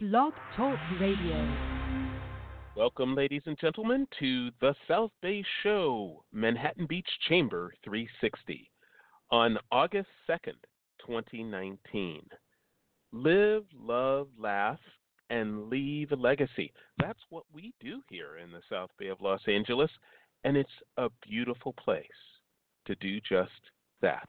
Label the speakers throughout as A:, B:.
A: Blog Talk Radio.
B: Welcome, ladies and gentlemen, to the South Bay Show, Manhattan Beach Chamber 360, on August 2nd, 2019. Live, love, laugh, and leave a legacy. That's what we do here in the South Bay of Los Angeles, and it's a beautiful place to do just that.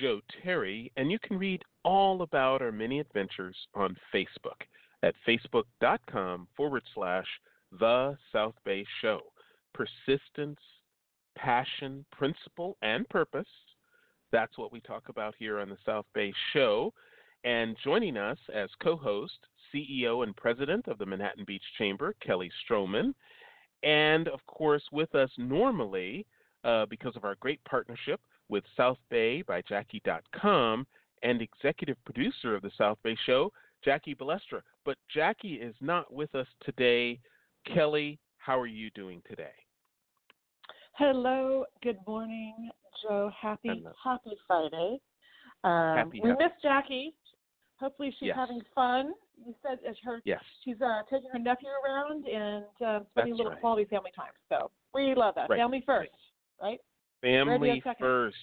B: Joe Terry, and you can read all about our many adventures on Facebook at facebook.com forward slash The South Bay Show. Persistence, passion, principle, and purpose. That's what we talk about here on the South Bay Show. And joining us as co host, CEO and president of the Manhattan Beach Chamber, Kelly Stroman. And of course, with us normally, uh, because of our great partnership with South Bay by Jackie.com and executive producer of the South Bay Show, Jackie Balestra. But Jackie is not with us today. Kelly, how are you doing today?
C: Hello, good morning, Joe. Happy
B: Hello.
C: happy Friday. Um,
B: Happy,
C: we
B: happy-
C: miss Jackie. Hopefully she's
B: Yes.
C: having fun. You said her
B: Yes.
C: she's uh, taking her nephew around and uh, spending a little
B: right.
C: quality family time. So we love that.
B: Right.
C: Family first, right?
B: Family
C: Radio second.
B: first.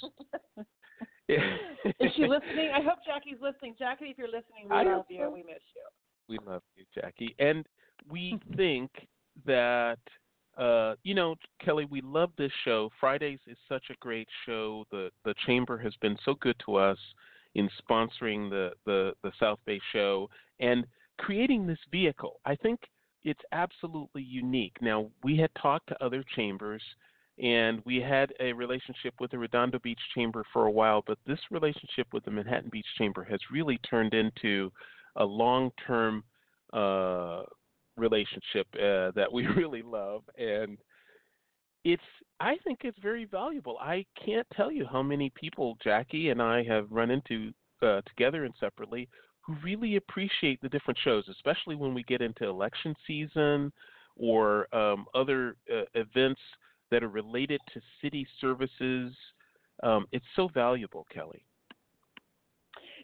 C: Is she listening? I hope Jackie's listening. Jackie, if you're listening, we
B: I
C: love you.
B: so.
C: We miss you.
B: We love you, Jackie. And we think that uh, you know, Kelly, we love this show. Fridays is such a great show. The the chamber has been so good to us in sponsoring the the, the South Bay show and creating this vehicle. I think it's absolutely unique. Now, we had talked to other chambers and we had a relationship with the Redondo Beach Chamber for a while, but this relationship with the Manhattan Beach Chamber has really turned into a long-term uh, relationship uh, that we really love, and it's I think it's very valuable. I can't tell you how many people Jackie and I have run into uh, together and separately who really appreciate the different shows, especially when we get into election season or um, other uh, events that are related to city services. Um, it's so valuable, Kelly.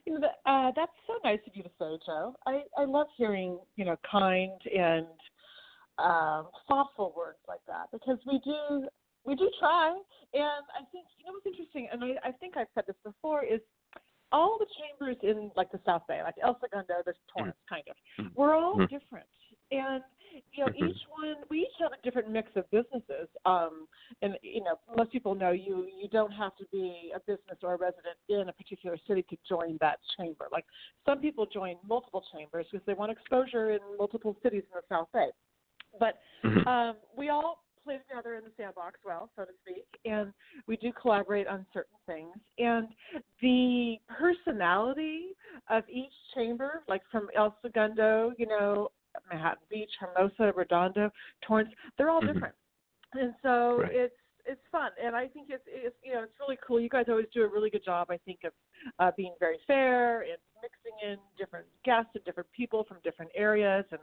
C: You know, uh, that's so nice of you to say, Joe. I, I love hearing, you know, kind and um, thoughtful words like that because we do we do try. And I think you know what's interesting, and I, I think I've said this before, is all the chambers in like the South Bay, like El Segundo, there's Torrance, kind of.
B: Mhm.
C: We're all
B: Mhm.
C: different, and you know,
B: Mhm.
C: each one we each have a different mix of businesses. Um, and you know, most people know you you don't have to be a business or a resident in a particular city to join that chamber. Like some people join multiple chambers because they want exposure in multiple cities in the South Bay. But
B: Mhm.
C: um, we all play together in the sandbox well, so to speak, and we do collaborate on certain things. And the personality of each chamber, like from El Segundo, you know, Manhattan Beach, Hermosa, Redondo, Torrance, they're all
B: Mhm.
C: different. And so
B: Right.
C: it's it's fun, and I think it's it's you know it's really cool. You guys always do a really good job, I think, of uh, being very fair and mixing in different guests and different people from different areas, and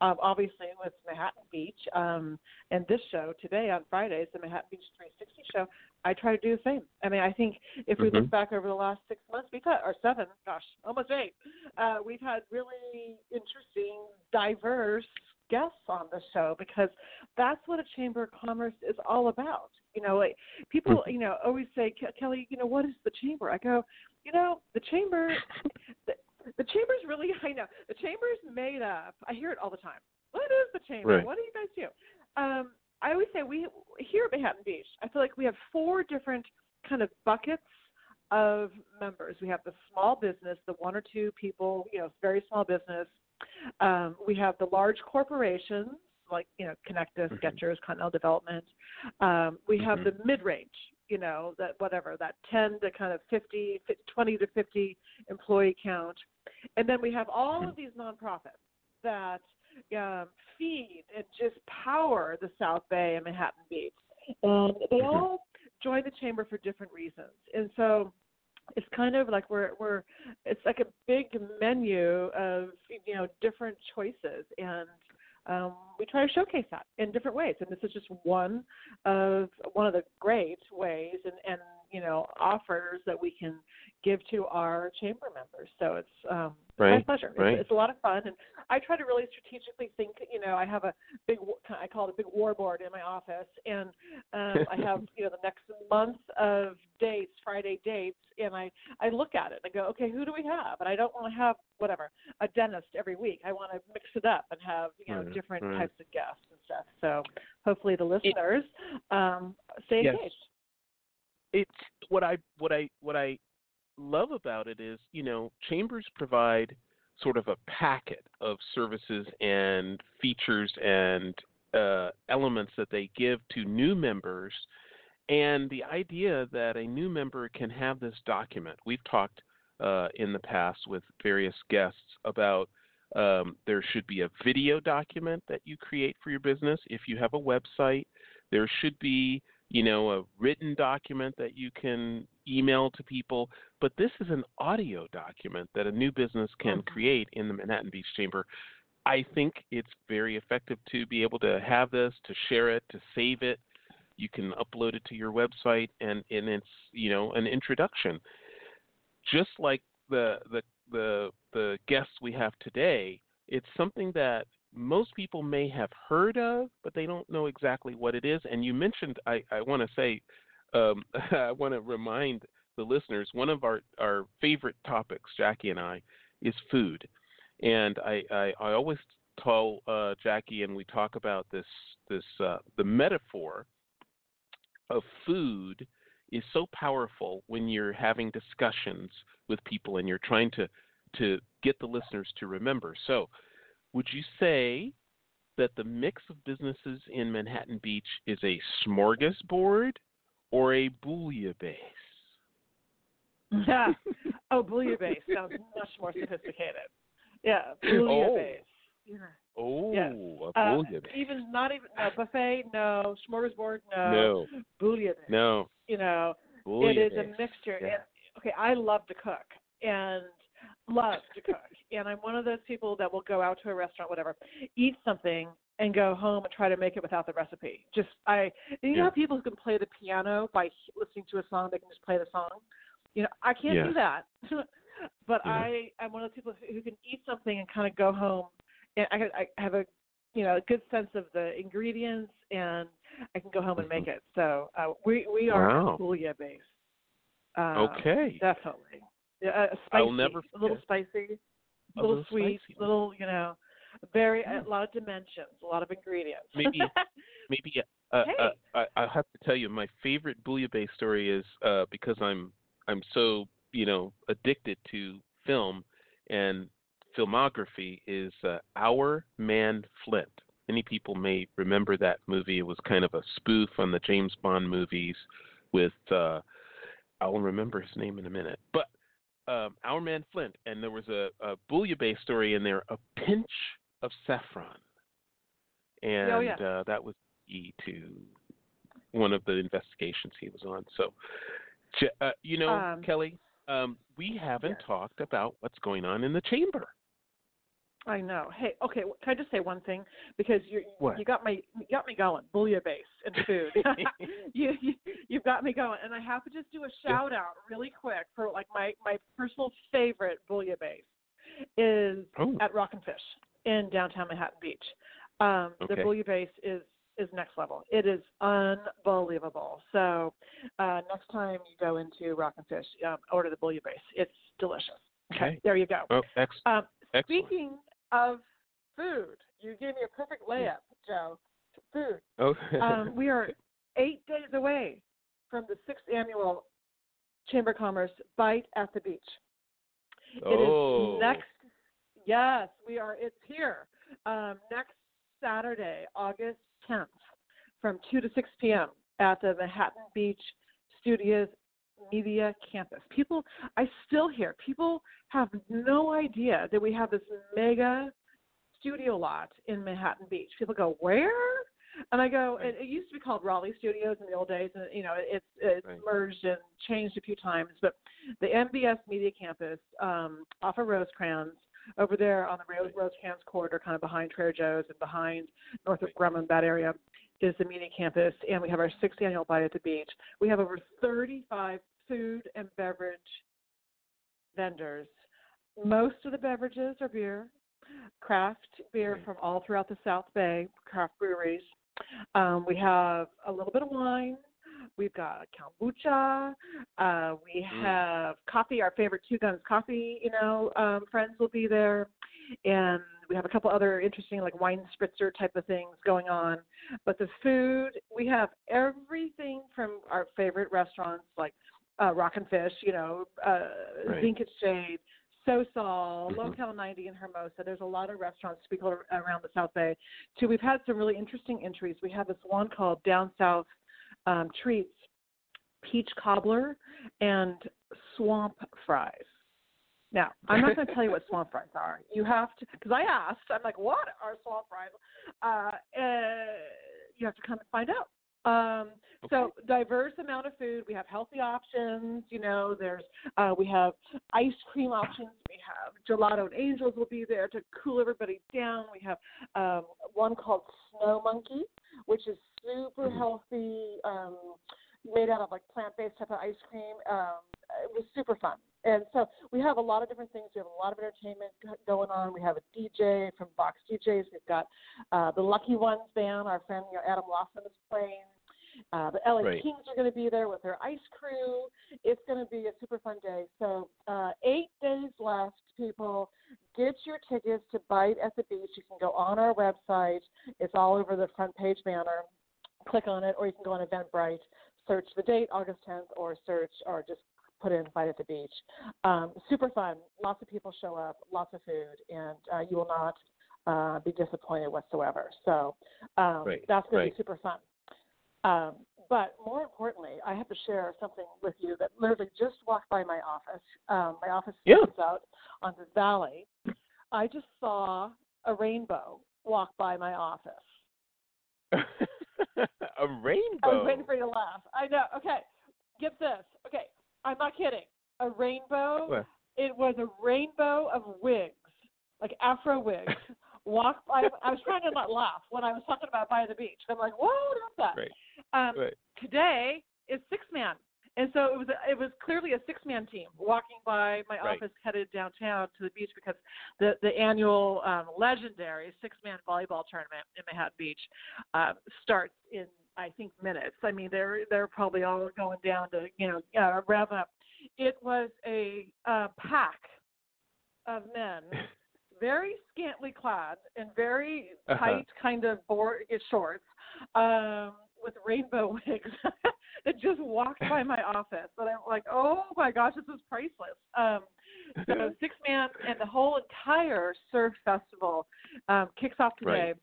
C: um, obviously with Manhattan Beach um, and this show today on Fridays, the Manhattan Beach 360 show, I try to do the same. I mean, I think if we look
B: Mhm.
C: back over the last six months, we've had or seven, gosh, almost eight, uh, we've had really interesting, diverse guests on the show because that's what a chamber of commerce is all about. You know, like people, you know, always say, Kelly, you know, what is the chamber? I go, you know, the chamber, the, the chamber's really, I know, the chamber's made up. I hear it all the time. what is the chamber?
B: Right.
C: What do you guys do? Um, I always say we here at Manhattan Beach. I feel like we have four different kind of buckets of members. We have the small business, the one or two people, you know, very small business. Um, we have the large corporations like you know Connectus,
B: Mhm.
C: Skechers, Continental Development. Um, we have
B: Mhm.
C: the mid range, you know, that whatever that 10 to kind of 50, 20 to 50 employee count, and then we have all
B: Mhm.
C: of these nonprofits that um, feed and just power the South Bay and Manhattan Beach, and they
B: Mhm.
C: all join the chamber for different reasons, and so it's kind of like we're we're it's like a big menu of you know different choices. And um, we try to showcase that in different ways. And this is just one of one of the great ways. And and you know offers that we can give to our chamber members so it's um
B: Right,
C: my pleasure
B: right.
C: it's, it's a lot of fun and i try to really strategically think you know i have a big i call it a big war board in my office and um i have you know the next month of dates friday dates and i i look at it and i go okay who do we have and i don't want to have whatever a dentist every week i want to mix it up and have you know
B: Right,
C: different
B: right.
C: types of guests and stuff so hopefully the listeners um stay
B: Yes.
C: engaged
B: it's what I what I what I love about it is you know chambers provide sort of a packet of services and features and uh, elements that they give to new members, and the idea that a new member can have this document. We've talked uh, in the past with various guests about um, there should be a video document that you create for your business if you have a website. There should be you know, a written document that you can email to people, but this is an audio document that a new business can
C: Mhm.
B: create in the Manhattan Beach Chamber. I think it's very effective to be able to have this, to share it, to save it. You can upload it to your website, and, and it's you know an introduction. Just like the the the the guests we have today, it's something that most people may have heard of, but they don't know exactly what it is. And you mentioned, I, I want to say, um, I want to remind the listeners, one of our, our favorite topics, Jackie and I, is food. And I, I, I always tell uh, Jackie, and we talk about this, this uh, the metaphor of food is so powerful when you're having discussions with people and you're trying to, to get the listeners to remember. So, would you say that the mix of businesses in Manhattan Beach is a smorgasbord or a bouillabaisse?
C: Yeah. oh, bouillabaisse sounds much more sophisticated. Yeah, bouillabaisse. Yeah.
B: Oh,
C: Yes.
B: a
C: Uh,
B: bouillabaisse.
C: even not even no buffet, no smorgasbord, no,
B: no,
C: bouillabaisse.
B: no,
C: You know,
B: bouillabaisse.
C: it is a mixture.
B: Yeah.
C: And, okay, I love to cook and love to cook, and I'm one of those people that will go out to a restaurant, whatever, eat something, and go home and try to make it without the recipe. Just I, you know, how people who can play the piano by listening to a song, they can just play the song. You know, I can't
B: Yeah.
C: do that. but
B: Yeah.
C: I, I'm one of those people who can eat something and kind of go home, and I, I have a, you know, a good sense of the ingredients, and I can go home and make it. So uh, we we are
B: Mm-hmm. Wow.
C: bouillabaisse. Uh,
B: Okay.
C: Definitely. Yeah, uh, spicy,
B: I'll never
C: a little spicy,
B: A
C: little,
B: little
C: sweet,
B: spicy.
C: little you know, very
B: Yeah.
C: a lot of dimensions, a lot of ingredients.
B: Maybe- Maybe uh,
C: Hey.
B: uh, I, I have to tell you, my favorite bouillabaisse story is uh, because I'm I'm so you know addicted to film and filmography is uh, Our Man Flint. Many people may remember that movie. It was kind of a spoof on the James Bond movies with uh, I'll remember his name in a minute, but um, Our Man Flint, and there was a, a bouillabaisse story in there, a pinch of saffron, and
C: Oh, yeah.
B: uh, that was key to one of the investigations he was on. So, uh, you know,
C: Um,
B: Kelly, um, we haven't
C: yes.
B: talked about what's going on in the chamber.
C: I know. Hey, okay. Can I just say one thing? Because you you got my you got me going. Bouillabaisse and food. you, you you've got me going, and I have to just do a shout out really quick for like my my personal favorite bouillabaisse is
B: Oh.
C: at Rock and Fish in downtown Manhattan Beach. Um, The
B: Okay.
C: bouillabaisse is is next level. It is unbelievable. So uh, next time you go into Rock and Fish, um, order the bouillabaisse. It's delicious.
B: Okay.
C: there you go.
B: Oh, ex-
C: Um,
B: excellent.
C: Speaking of food. You gave me a perfect layup, Joe. Food.
B: Okay.
C: Um, we are eight days away from the sixth annual Chamber of Commerce Bite at the Beach.
B: oh.
C: It is next. Yes, we are. It's here um, next Saturday, August 10th, from 2 to 6 p.m. at the Manhattan Beach Studios Media Campus. People, I still hear people have no idea that we have this mega studio lot in Manhattan Beach. People go, where? And I go, it, it used to be called Raleigh Studios in the old days, and you know, it's it's
B: Right.
C: merged and changed a few times. But the MBS Media Campus um, off of Rosecrans, over there on the Rose, Rosecrans corridor, kind of behind Trader Joe's and behind north of Grumman, that area, is the media campus, and we have our sixth annual Bite at the Beach. We have over 35 food and beverage vendors. Most of the beverages are beer, craft beer from all throughout the South Bay, craft breweries. Um, we have a little bit of wine. We've got kombucha. Uh, we
B: Mm.
C: have coffee. Our favorite Two Guns coffee, you know, um, friends will be there, and we have a couple other interesting like wine spritzer type of things going on. But the food, we have everything from our favorite restaurants like uh, Rock and Fish, you know, uh,
B: Right.
C: Zinc and Shade, Sosol,
B: Mhm.
C: Locale 90 in Hermosa. There's a lot of restaurants people ar- around the South Bay. Too, we've had some really interesting entries. We have this one called Down South um, Treats, Peach Cobbler, and Swamp Fries. Now, I'm not going to tell you what swamp fries are. You have to, because I asked. I'm like, what are swamp fries? Uh, uh, you have to come and find out. Um, so diverse amount of food. We have healthy options. You know, there's uh, we have ice cream options. We have gelato and angels will be there to cool everybody down. We have um, one called Snow Monkey, which is super
B: Mhm.
C: healthy, um, made out of like plant-based type of ice cream. Um, it was super fun. And so we have a lot of different things. We have a lot of entertainment going on. We have a DJ from Box DJs. We've got uh, the Lucky Ones band. Our friend you know, Adam Lawson is playing. Uh, the LA
B: Right.
C: Kings are going to be there with their ice crew. It's going to be a super fun day. So uh, eight days left, people. Get your tickets to Bite at the Beach. You can go on our website. It's all over the front page banner. Click on it, or you can go on Eventbrite, search the date, August 10th, or search, or just put in Bite at the Beach. Um, super fun. Lots of people show up, lots of food, and uh, you will not uh, be disappointed whatsoever. So um,
B: Right,
C: that's going
B: right.
C: to be super fun. Um, but more importantly, I have to share something with you that literally just walked by my office. Um, my office
B: Yeah.
C: is out on the valley. I just saw a rainbow walk by my office.
B: a rainbow.
C: I was waiting for you to laugh. I know. Okay, get this. Okay, I'm not kidding. A rainbow.
B: What?
C: It was a rainbow of wigs, like Afro wigs. Walk by. I was trying to not laugh when I was talking about by the beach. I'm like, whoa, what's that.
B: Right.
C: Um,
B: Right.
C: Today is six man, and so it was. A, it was clearly a six man team walking by my
B: Right.
C: office, headed downtown to the beach because the the annual um, legendary six man volleyball tournament in Manhattan Beach uh, starts in I think minutes. I mean, they're they're probably all going down to you know uh, rev up. It was a uh, pack of men, very scantily clad and very
B: Uh-huh.
C: tight kind of board shorts, um, with rainbow wigs that just walked by my office. And I'm like, oh my gosh, this is priceless. Um, so six man and the whole entire surf festival um, kicks off today
B: Right.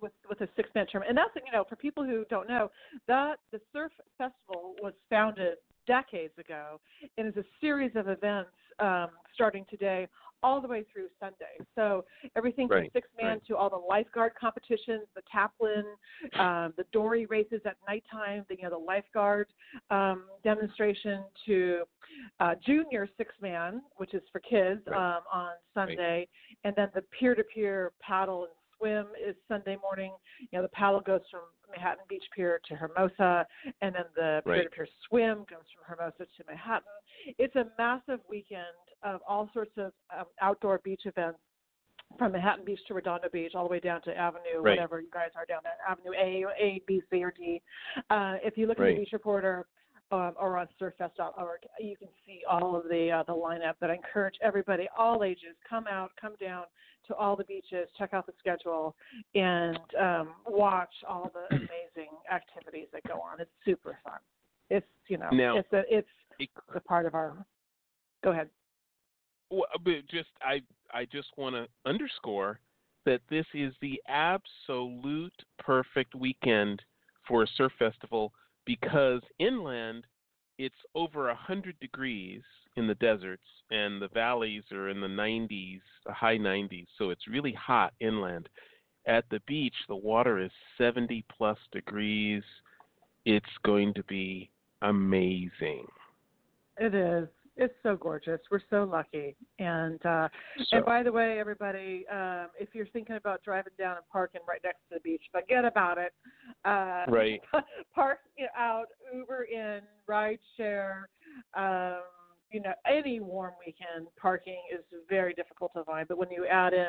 C: With with a six man tournament. And that's you know for people who don't know that the surf festival was founded decades ago and is a series of events um, starting today all the way through Sunday. So everything from
B: Right,
C: six man
B: right.
C: to all the lifeguard competitions, the taplin, um, the dory races at nighttime, the you know the lifeguard um, demonstration to uh, junior six man, which is for kids
B: Right.
C: um, on Sunday, and then the pier to pier paddle and swim is Sunday morning. You know the paddle goes from Manhattan Beach Pier to Hermosa, and then the
B: Right.
C: pier to pier swim goes from Hermosa to Manhattan. It's a massive weekend of all sorts of um, outdoor beach events from Manhattan Beach to Redondo Beach, all the way down to Avenue,
B: Right.
C: whatever you guys are down there, Avenue A, A, B, C, or D. Uh, if you look at the Beach Reporter, um, or on surffest.org. You can see all of the uh, the lineup. But I encourage everybody, all ages, come out, come down to all the beaches, check out the schedule, and um, watch all the amazing activities that go on. It's super fun. It's you know,
B: Now-
C: it's a it's
B: It-
C: a part of our. Go ahead.
B: Well, but just I I just want to underscore that this is the absolute perfect weekend for a surf festival because inland it's over a hundred degrees in the deserts and the valleys are in the 90s, the high 90s, so it's really hot inland. At the beach, the water is 70 plus degrees. It's going to be amazing.
C: It is. It's so gorgeous. We're so lucky. And uh
B: So,
C: and by the way, everybody, um, if you're thinking about driving down and parking right next to the beach, forget about it. Uh,
B: Right.
C: park out, Uber in, ride share. Um, you know, any warm weekend parking is very difficult to find. But when you add in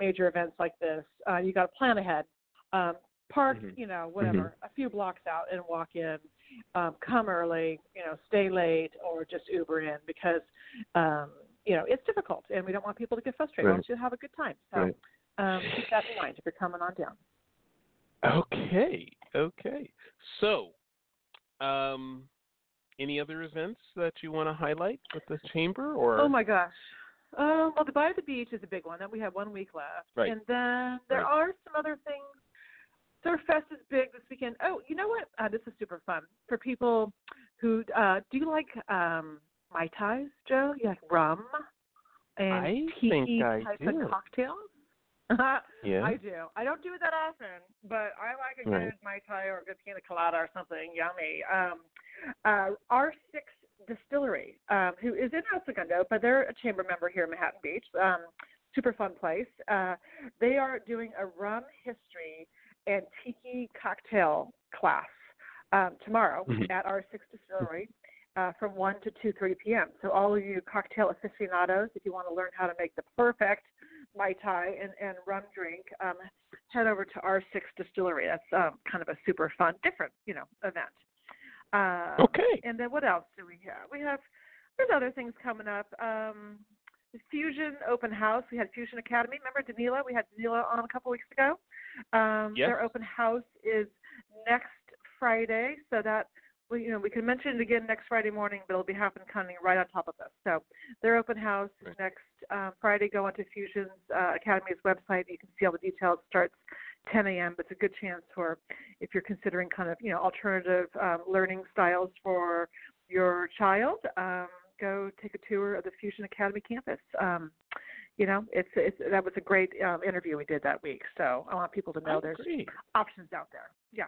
C: major events like this, uh, you got to plan ahead. Um, park,
B: Mhm.
C: you know, whatever, a few blocks out and walk in. Um, come early, you know, stay late, or just Uber in because um, you know it's difficult, and we don't want people to get frustrated. We want you to have a good time. So
B: Right.
C: um, keep that in mind if you're coming on down.
B: Okay, okay. So, um, any other events that you want to highlight with the chamber, or
C: Oh my gosh. Um, well, the By the Beach is a big one. Then we have one week left,
B: Right.
C: and then there
B: Right.
C: are some other things. Surffest is big this weekend. Oh, you know what? Uh, this is super fun for people who uh, do you like um, mai tais, Joe? You like rum and
B: I
C: tiki
B: think I
C: type
B: do.
C: of cocktails?
B: yeah?
C: I do. I don't do it that often, but I like a
B: Right.
C: good mai tai or a good pina colada or something yummy. Um, uh, R6 Distillery, um, who is in El Segundo, but they're a chamber member here in Manhattan Beach. Um, super fun place. Uh, they are doing a rum history and tiki cocktail class um, tomorrow
B: Mhm.
C: at R6 Distillery. Uh, from 1 to 2.30 p.m. So all of you cocktail aficionados, if you want to learn how to make the perfect Mai Tai and, and rum drink, um, head over to R6 Distillery. That's um, kind of a super fun, different, you know, event. Uh,
B: Okay.
C: And then what else do we have? We have there's other things coming up. Um, Fusion Open House. We had Fusion Academy. Remember Danila? We had Danila on a couple weeks ago. Um,
B: Yes.
C: Their open house is next Friday, so that we you know we can mention it again next Friday morning, but it'll be happening coming right on top of us. So their open house is next um, Friday. Go onto Fusion's uh, Academy's website. You can see all the details. Starts 10 a.m. But it's a good chance for if you're considering kind of you know alternative um, learning styles for your child. Um, go take a tour of the Fusion Academy campus. Um, you know, it's, it's that was a great um, interview we did that week. So I want people to know
B: Oh,
C: there's
B: great.
C: options out there. Yeah.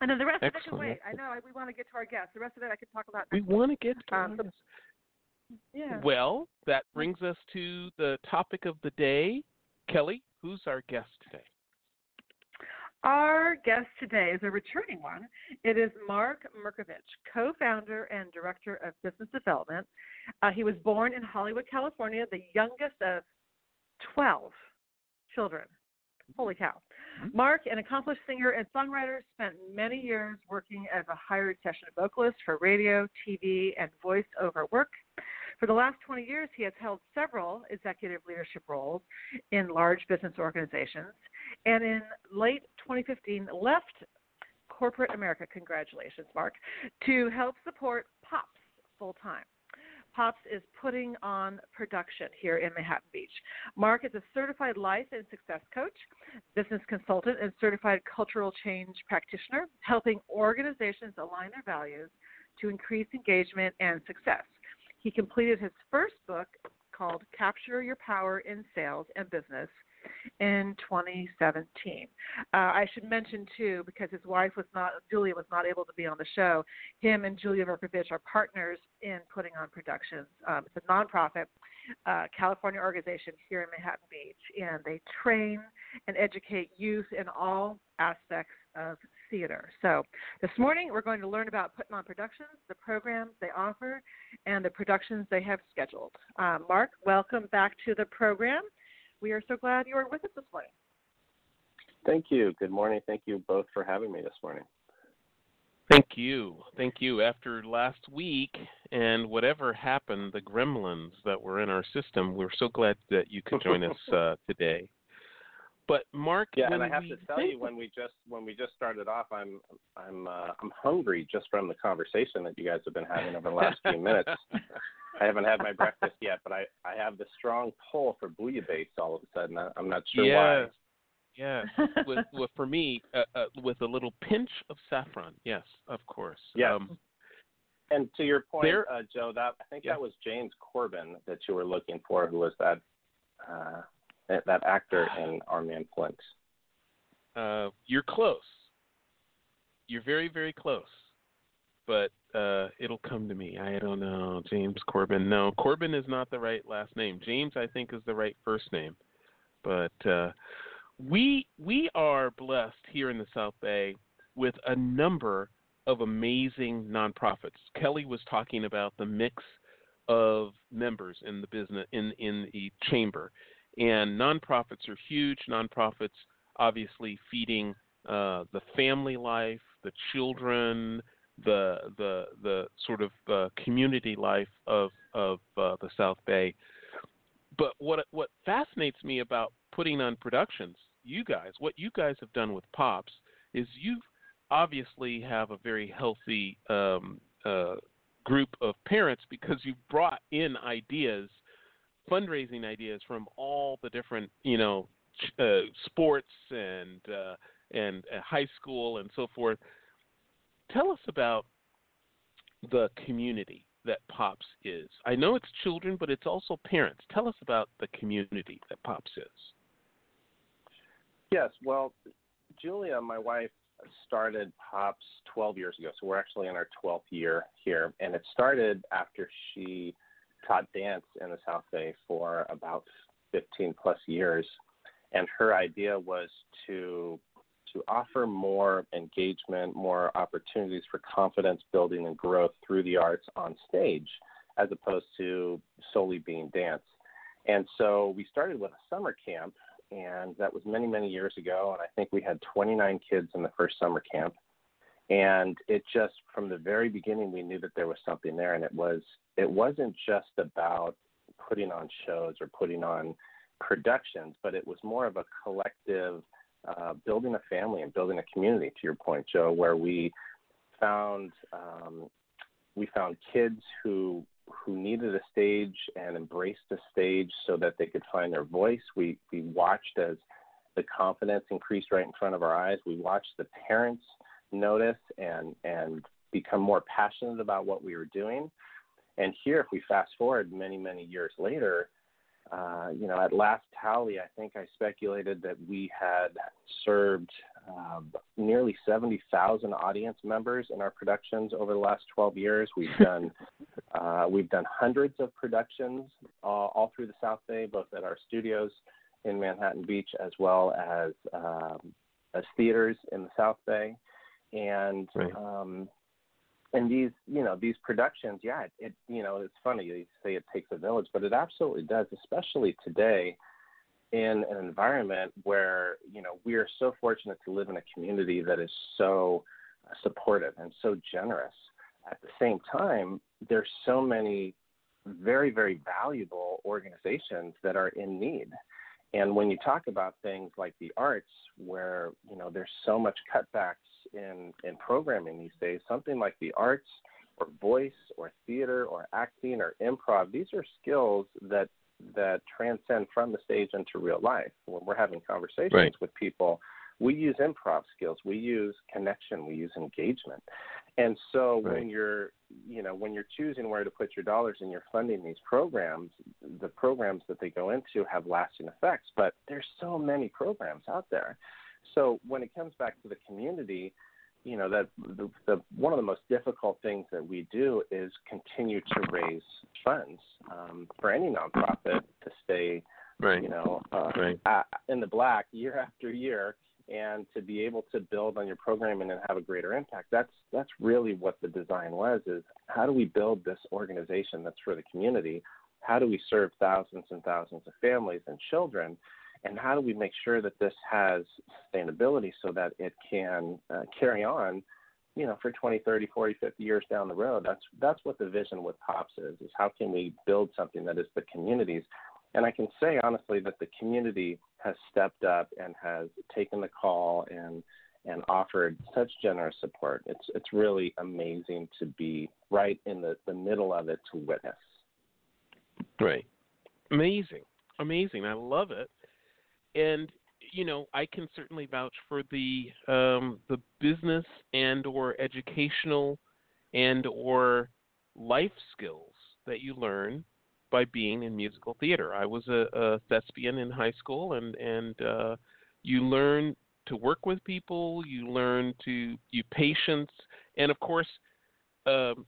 C: And then the rest of it can
B: Excellent,
C: wait. I know I, we want to get to our guests. The rest of it I can talk about.
B: We want to get to
C: Um. Yeah.
B: Well, that brings us to the topic of the day. Kelly, who's our guest today?
C: Our guest today is a returning one. It is Mark Mirkovich, co-founder and director of business development. Uh, he was born in Hollywood, California, the youngest of 12 children. Holy cow.
B: Mhm.
C: Mark, an accomplished singer and songwriter, spent many years working as a hired session vocalist for radio, TV, and voice-over work. For the last 20 years, he has held several executive leadership roles in large business organizations and in late 2015 left corporate America, congratulations, Mark, to help support POPs full time. POPs is putting on production here in Manhattan Beach. Mark is a certified life and success coach, business consultant, and certified cultural change practitioner, helping organizations align their values to increase engagement and success. He completed his first book called Capture Your Power in Sales and Business in 2017. Uh, I should mention too, because his wife was not, Julia was not able to be on the show. Him and Julia Mirkovich are partners in Puttin' On Productions. Um, it's a nonprofit uh, California organization here in Manhattan Beach, and they train and educate youth in all aspects of theater. So this morning we're going to learn about Puttin' On Productions, the programs they offer, and the productions they have scheduled. Uh, Mark, welcome back to the program. We are so glad you are with us this morning.
D: Thank you. Good morning. Thank you both for having me this morning.
B: Thank you. Thank you. After last week and whatever happened, the gremlins that were in our system, we're so glad that you could join us uh, today. But Mark,
D: yeah, and I have to tell you, when we just when we just started off, I'm I'm uh, I'm hungry just from the conversation that you guys have been having over the last few minutes. I haven't had my breakfast yet, but I I have the strong pull for bouillabaisse all of a sudden. I, I'm not sure why.
B: Yes. Yes. with, with for me, uh, uh, with a little pinch of saffron. Yes, of course.
D: Yes.
B: Um,
D: And to your point,
B: There-
D: uh, Joe, that I think
B: Yeah.
D: that was James Corbin that you were looking for, who was that uh, that, that actor in Our Man Flint.
B: uh, you're close. You're very, very close. But uh, it'll come to me. I don't know. James Corbin. No, Corbin is not the right last name. James, I think, is the right first name. But uh, we we are blessed here in the South Bay with a number of amazing nonprofits. Kelly was talking about the mix of members in the business in in the chamber, and nonprofits are huge. Nonprofits obviously feeding uh, the family life, the children, the the the sort of uh, community life of of uh, the South Bay. But what what fascinates me about Puttin' On Productions, you guys, what you guys have done with Pops is you obviously have a very healthy um, uh, group of parents because you've brought in ideas, fundraising ideas from all the different you know uh, sports and uh, and uh, high school and so forth. Tell us about the community that Pops is. I know it's children, but it's also parents. Tell us about the community that Pops is.
D: Yes, well, Julia, my wife, started Pops 12 years ago, so we're actually in our 12th year here, and it started after she taught dance in the South Bay for about 15 plus years, and her idea was to to offer more engagement, more opportunities for confidence building and growth through the arts on stage, as opposed to solely being dance. And so we started with a summer camp and that was many many years ago and i think we had 29 kids in the first summer camp and it just from the very beginning we knew that there was something there and it was it wasn't just about putting on shows or putting on productions but it was more of a collective uh, building a family and building a community to your point joe where we found um, we found kids who who needed a stage and embraced the stage so that they could find their voice. We we watched as the confidence increased right in front of our eyes. We watched the parents notice and and become more passionate about what we were doing. And here, if we fast forward many many years later, uh, you know, at last tally, I think I speculated that we had served uh, nearly 70,000 audience members in our productions over the last 12 years. We've done uh, we've done hundreds of productions uh, all through the South Bay, both at our studios in Manhattan Beach as well as um, as theaters in the South Bay, and
B: Right.
D: um, and these you know these productions, yeah, it, it you know it's funny you say it takes a village, but it absolutely does, especially today in an environment where you know we are so fortunate to live in a community that is so supportive and so generous. At the same time, there's so many very very valuable organizations that are in need. And when you talk about things like the arts, where you know there's so much cutbacks in in programming these days, something like the arts or voice or theater or acting or improv, these are skills that that transcend from the stage into real life. When we're having conversations
B: Right.
D: with people, we use improv skills, we use connection, we use engagement. And so
B: Right.
D: when you're you know, when you're choosing where to put your dollars and you're funding these programs, the programs that they go into have lasting effects. But there's so many programs out there. So when it comes back to the community, you know that the, the one of the most difficult things that we do is continue to raise funds um, for any nonprofit to stay,
B: Right.
D: you know, uh,
B: Right.
D: uh, in the black year after year, and to be able to build on your programming and have a greater impact. That's that's really what the design was. Is how do we build this organization that's for the community? How do we serve thousands and thousands of families and children? and how do we make sure that this has sustainability so that it can uh, carry on you know, for 20, 30, 40, 50 years down the road. That's that's what the vision with Pops is. Is how can we build something that is the communities? And I can say honestly that the community has stepped up and has taken the call and and offered such generous support. It's it's really amazing to be right in the, the middle of it to witness.
B: Right. Amazing. Amazing. I love it. And you know, I can certainly vouch for the um, the business and or educational and or life skills that you learn by being in musical theater. I was a, a thespian in high school, and and uh, you learn to work with people. You learn to you patience, and of course, um,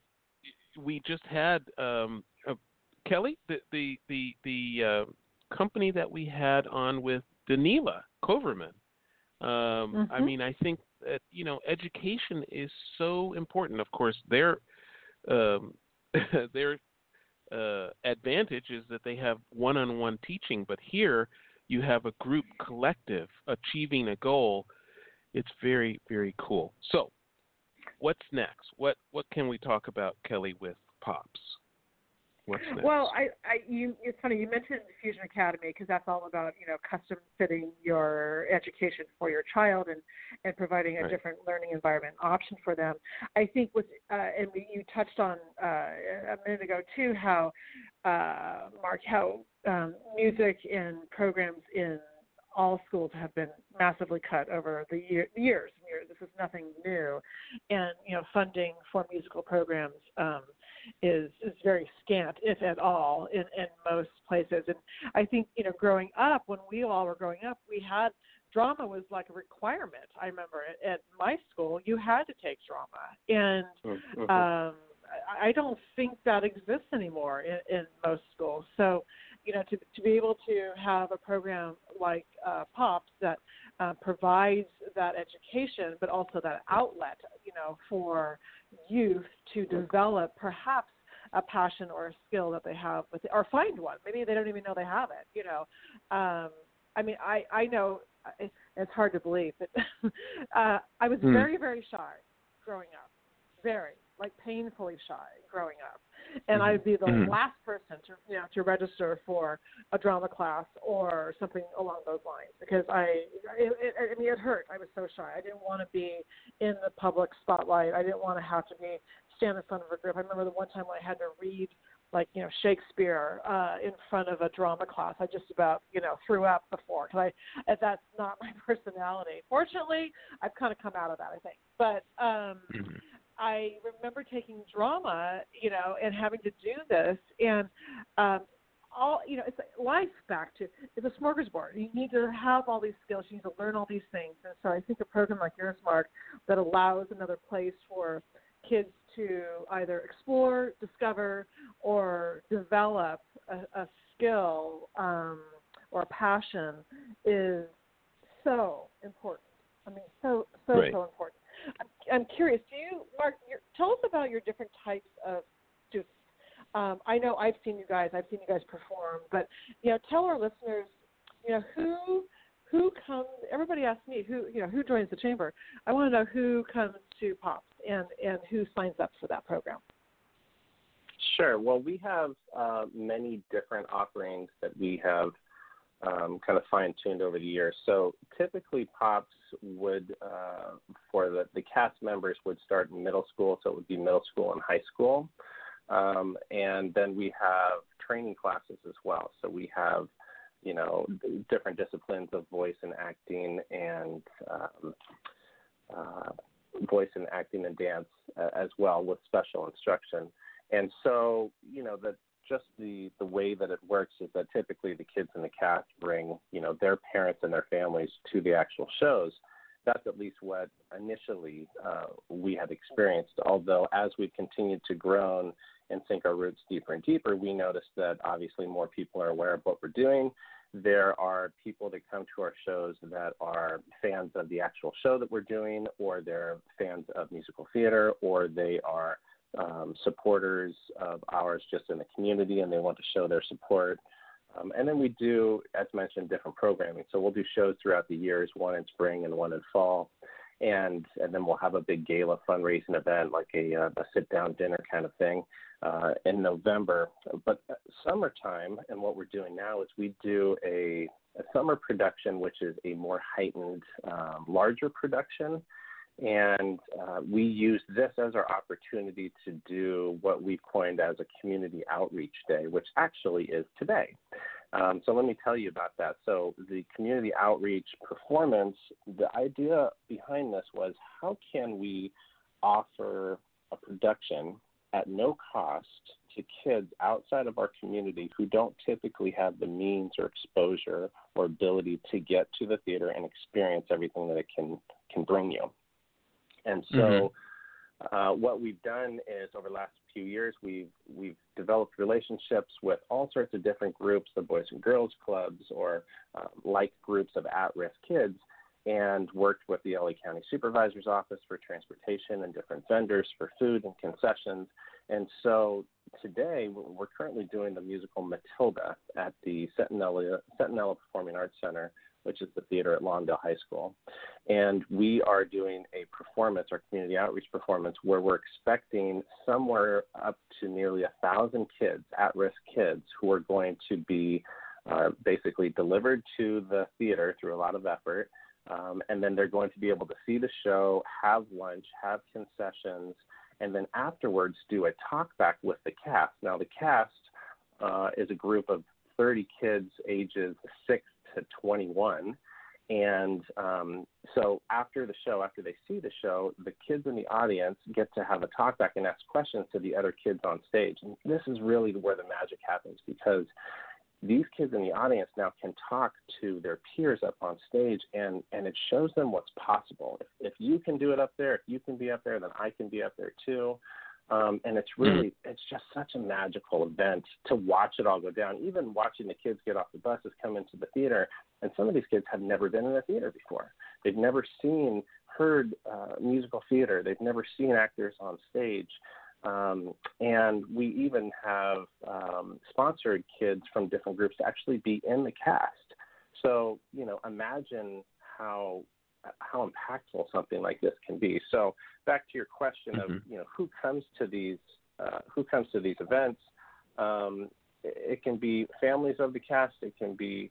B: we just had um, uh, Kelly, the the the the uh, company that we had on with Danila Coverman. Um, mm-hmm. I mean, I think that you know education is so important. Of course, their um, their uh, advantage is that they have one-on-one teaching, but here you have a group collective achieving a goal. It's very very cool. So, what's next? What what can we talk about, Kelly, with Pops?
C: Well, I, I, you, it's funny you mentioned Fusion Academy because that's all about you know custom fitting your education for your child and and providing a right. different learning environment option for them. I think with uh, and we, you touched on uh, a minute ago too how uh, Mark how um, music and programs in all schools have been massively cut over the year, years. This is nothing new, and you know funding for musical programs um, is is very scant, if at all, in in most places. And I think you know, growing up, when we all were growing up, we had drama was like a requirement. I remember at, at my school, you had to take drama, and mm-hmm. um, I don't think that exists anymore in, in most schools. So, you know, to to be able to have a program like uh, Pops that uh, provides that education, but also that outlet, you know, for youth to develop perhaps a passion or a skill that they have with it, or find one. Maybe they don't even know they have it. You know, um, I mean, I I know it's hard to believe, but uh, I was mm. very very shy growing up, very like painfully shy growing up, and mm-hmm. I'd be the mm. last person to you know to register for a drama class or something along those lines because I it, it, I mean it hurt. I was so shy. I didn't want to be in the public spotlight. I didn't want to have to be stand in front of a group. I remember the one time when I had to read like you know Shakespeare uh, in front of a drama class. I just about you know threw up before because I that's not my personality. Fortunately, I've kind of come out of that I think. But um, mm-hmm. I remember taking drama, you know, and having to do this, and um, all you know, it's life back to it's a smorgasbord. You need to have all these skills. You need to learn all these things, and so I think a program like yours, Mark, that allows another place for kids to either explore, discover, or develop a, a skill um, or a passion is so important. I mean, so so right. so important. I'm, curious. Do you, Mark? Tell us about your different types of students. Um, I know I've seen you guys. I've seen you guys perform, but you know, tell our listeners, you know, who who comes. Everybody asks me who you know who joins the chamber. I want to know who comes to Pops and and who signs up for that program.
D: Sure. Well, we have uh, many different offerings that we have um, kind of fine tuned over the years. So typically, Pops would, uh, for the, the cast members, would start in middle school, so it would be middle school and high school. Um, and then we have training classes as well. So we have, you know, different disciplines of voice and acting and um, uh, voice and acting and dance uh, as well with special instruction. And so, you know, the just the the way that it works is that typically the kids in the cast bring you know their parents and their families to the actual shows. That's at least what initially uh, we had experienced. Although as we've continued to grow and sink our roots deeper and deeper, we noticed that obviously more people are aware of what we're doing. There are people that come to our shows that are fans of the actual show that we're doing, or they're fans of musical theater, or they are um, supporters of ours just in the community and they want to show their support. Um, and then we do, as mentioned, different programming. So we'll do shows throughout the years, one in spring and one in fall. and and then we'll have a big gala fundraising event like a, uh, a sit down dinner kind of thing uh, in November. But summertime, and what we're doing now is we do a, a summer production, which is a more heightened, um, larger production. And uh, we use this as our opportunity to do what we've coined as a community outreach day, which actually is today. Um, so let me tell you about that. So the community outreach performance, the idea behind this was how can we offer a production at no cost to kids outside of our community who don't typically have the means or exposure or ability to get to the theater and experience everything that it can can bring you. And so mm-hmm uh, what we've done is over the last few years, we've we've developed relationships with all sorts of different groups, the Boys and Girls Clubs or uh, like groups of at-risk kids, and worked with the LA County Supervisor's Office for transportation and different vendors for food and concessions. And so today, we're currently doing the musical Matilda at the Centinela, Centinela Performing Arts Center which is the theater at Lawndale High School. And we are doing a performance, our community outreach performance, where we're expecting somewhere up to nearly a thousand kids, at risk kids, who are going to be uh, basically delivered to the theater through a lot of effort. Um, and then they're going to be able to see the show, have lunch, have concessions, and then afterwards do a talk back with the cast. Now, the cast uh, is a group of 30 kids ages 6 to 21. And um, so after the show, after they see the show, the kids in the audience get to have a talk back and ask questions to the other kids on stage. And this is really where the magic happens because these kids in the audience now can talk to their peers up on stage and, and it shows them what's possible. If, if you can do it up there, if you can be up there, then I can be up there too. Um, and it's hmm. really, it's just such a magical event to watch it all go down. Even watching the kids get off the buses, come into the theater, and some of these kids have never been in a theater before. They've never seen, heard uh, musical theater. They've never seen actors on stage. Um, and we even have um, sponsored kids from different groups to actually be in the cast. So, you know, imagine how how impactful something like this can be. So back to your question mm-hmm. of you know who comes to these uh, who comes to these events. Um, it can be families of the cast. It can be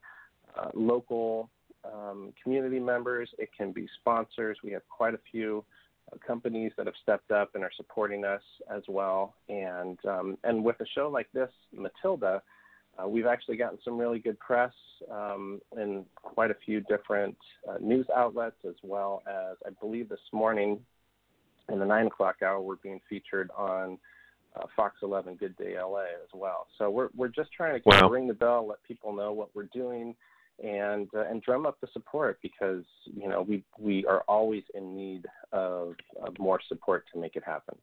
D: uh, local um, community members. It can be sponsors. We have quite a few uh, companies that have stepped up and are supporting us as well. And um, and with a show like this, Matilda, uh, we've actually gotten some really good press um, in quite a few different uh, news outlets, as well as I believe this morning in the nine o'clock hour we're being featured on uh, Fox 11 Good Day LA as well. So we're we're just trying to wow. ring the bell, let people know what we're doing, and uh, and drum up the support because you know we we are always in need of, of more support to make it happen.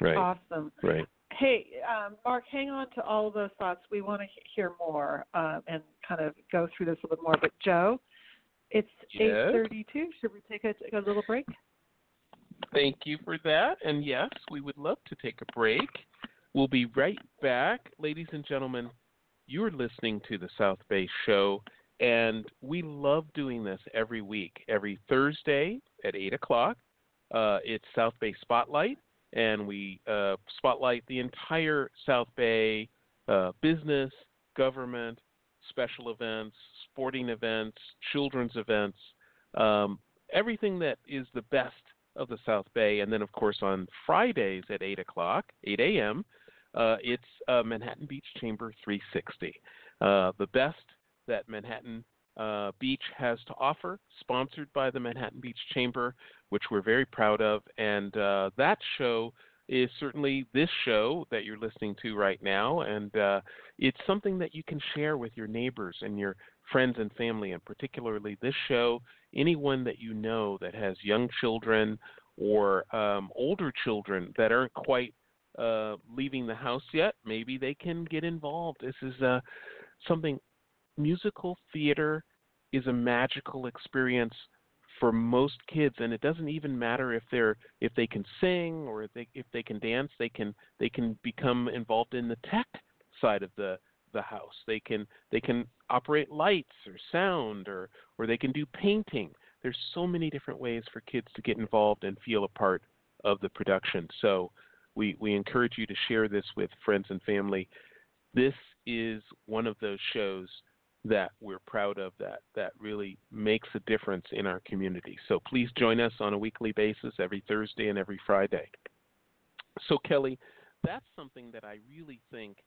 B: Right.
C: Awesome.
B: Right.
C: Hey, um, Mark, hang on to all of those thoughts. We want to hear more um, and kind of go through this a little bit more. But Joe, it's eight thirty-two. Should we take a, a little break?
B: Thank you for that. And yes, we would love to take a break. We'll be right back, ladies and gentlemen. You're listening to the South Bay Show, and we love doing this every week. Every Thursday at eight o'clock, uh, it's South Bay Spotlight and we uh, spotlight the entire South Bay uh, business, government, special events, sporting events, children's events, um, everything that is the best of the South Bay. And then, of course, on Fridays at 8 o'clock, 8 a.m., uh, it's uh, Manhattan Beach Chamber 360. Uh, the best that Manhattan uh, Beach has to offer, sponsored by the Manhattan Beach Chamber, which we're very proud of. And uh, that show is certainly this show that you're listening to right now. And uh, it's something that you can share with your neighbors and your friends and family, and particularly this show, anyone that you know that has young children or um, older children that aren't quite uh, leaving the house yet, maybe they can get involved. This is uh, something musical theater is a magical experience for most kids and it doesn't even matter if they're if they can sing or if they if they can dance they can they can become involved in the tech side of the the house they can they can operate lights or sound or or they can do painting there's so many different ways for kids to get involved and feel a part of the production. So we, we encourage you to share this with friends and family. This is one of those shows that we're proud of that that really makes a difference in our community. So please join us on a weekly basis every Thursday and every Friday. So Kelly, that's something that I really think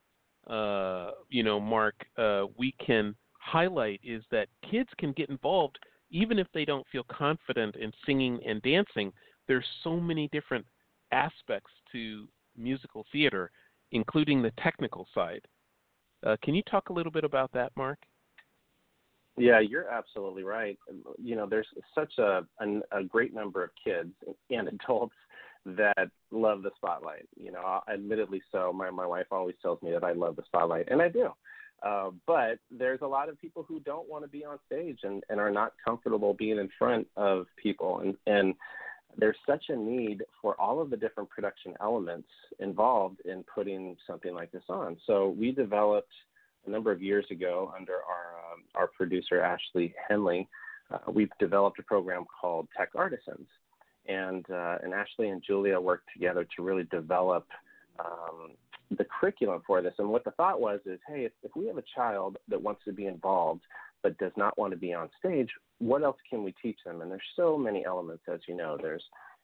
B: uh, you know, Mark, uh, we can highlight is that kids can get involved even if they don't feel confident in singing and dancing. There's so many different aspects to musical theater, including the technical side. Uh, can you talk a little bit about that, Mark?
D: Yeah, you're absolutely right. You know, there's such a, a, a great number of kids and adults that love the spotlight. You know, admittedly so. My my wife always tells me that I love the spotlight, and I do. Uh, but there's a lot of people who don't want to be on stage and, and are not comfortable being in front of people, and and there's such a need for all of the different production elements involved in putting something like this on. So we developed a number of years ago under our um, our producer Ashley Henley. Uh, we've developed a program called Tech Artisans, and uh, and Ashley and Julia worked together to really develop um, the curriculum for this. And what the thought was is, hey, if, if we have a child that wants to be involved but does not want to be on stage, what else can we teach them? And there's so many elements, as you know. There's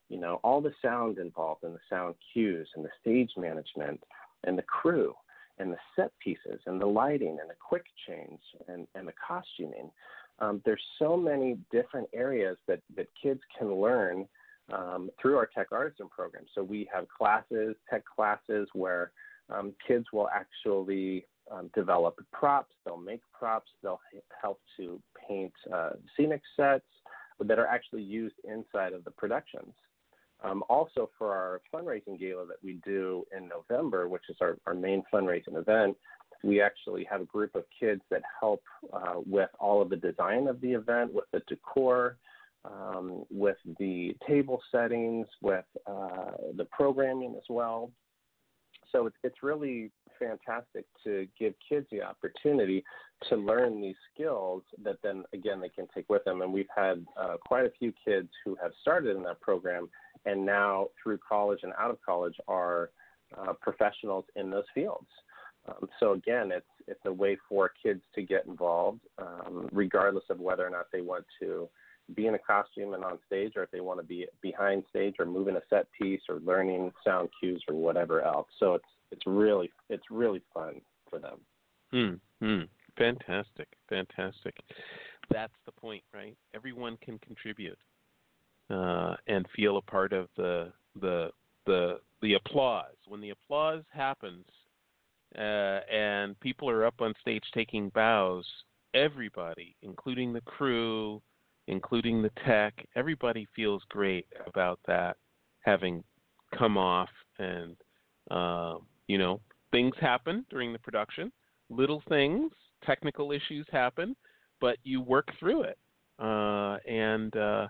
D: you know all the sound involved and the sound cues and the stage management and the crew and the set pieces and the lighting and the quick change and, and the costuming. Um, there's so many different areas that, that kids can learn um, through our Tech Artisan program. So we have classes, tech classes, where um, kids will actually um, develop props, they'll make props, they'll help to paint uh, scenic sets that are actually used inside of the productions. Um, also, for our fundraising gala that we do in November, which is our, our main fundraising event, we actually have a group of kids that help uh, with all of the design of the event, with the decor, um, with the table settings, with uh, the programming as well. So it's, it's really fantastic to give kids the opportunity to learn these skills that then again they can take with them. And we've had uh, quite a few kids who have started in that program and now through college and out of college are uh, professionals in those fields. Um, so again, it's it's a way for kids to get involved, um, regardless of whether or not they want to be in a costume and on stage, or if they want to be behind stage or moving a set piece or learning sound cues or whatever else. So it's it's really it's really fun for them.
B: Hmm. hmm. Fantastic. Fantastic. That's the point, right? Everyone can contribute uh, and feel a part of the the the the applause. When the applause happens uh, and people are up on stage taking bows, everybody, including the crew, including the tech, everybody feels great about that having come off and uh, you know things happen during the production little things technical issues happen but you work through it uh, and uh,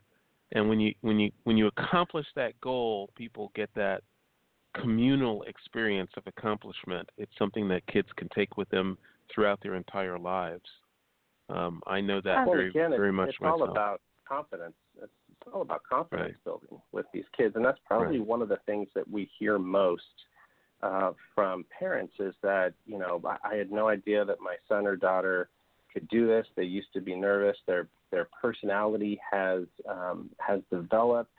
B: and when you when you when you accomplish that goal people get that communal experience of accomplishment it's something that kids can take with them throughout their entire lives um, I know that very
D: again,
B: very
D: it's,
B: much
D: it's
B: myself.
D: all about confidence. It's, it's all about confidence
B: Right.
D: building with these kids, and that's probably
B: Right.
D: one of the things that we hear most uh, from parents is that you know I, I had no idea that my son or daughter could do this. They used to be nervous. Their their personality has um, has developed.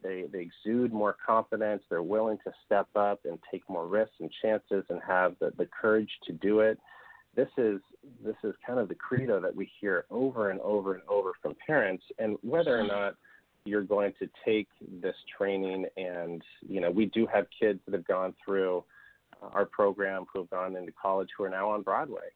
D: They they exude more confidence. They're willing to step up and take more risks and chances and have the, the courage to do it. This is this is kind of the credo that we hear over and over and over from parents. And whether or not you're going to take this training, and you know, we do have kids that have gone through our program who have gone into college who are now on Broadway.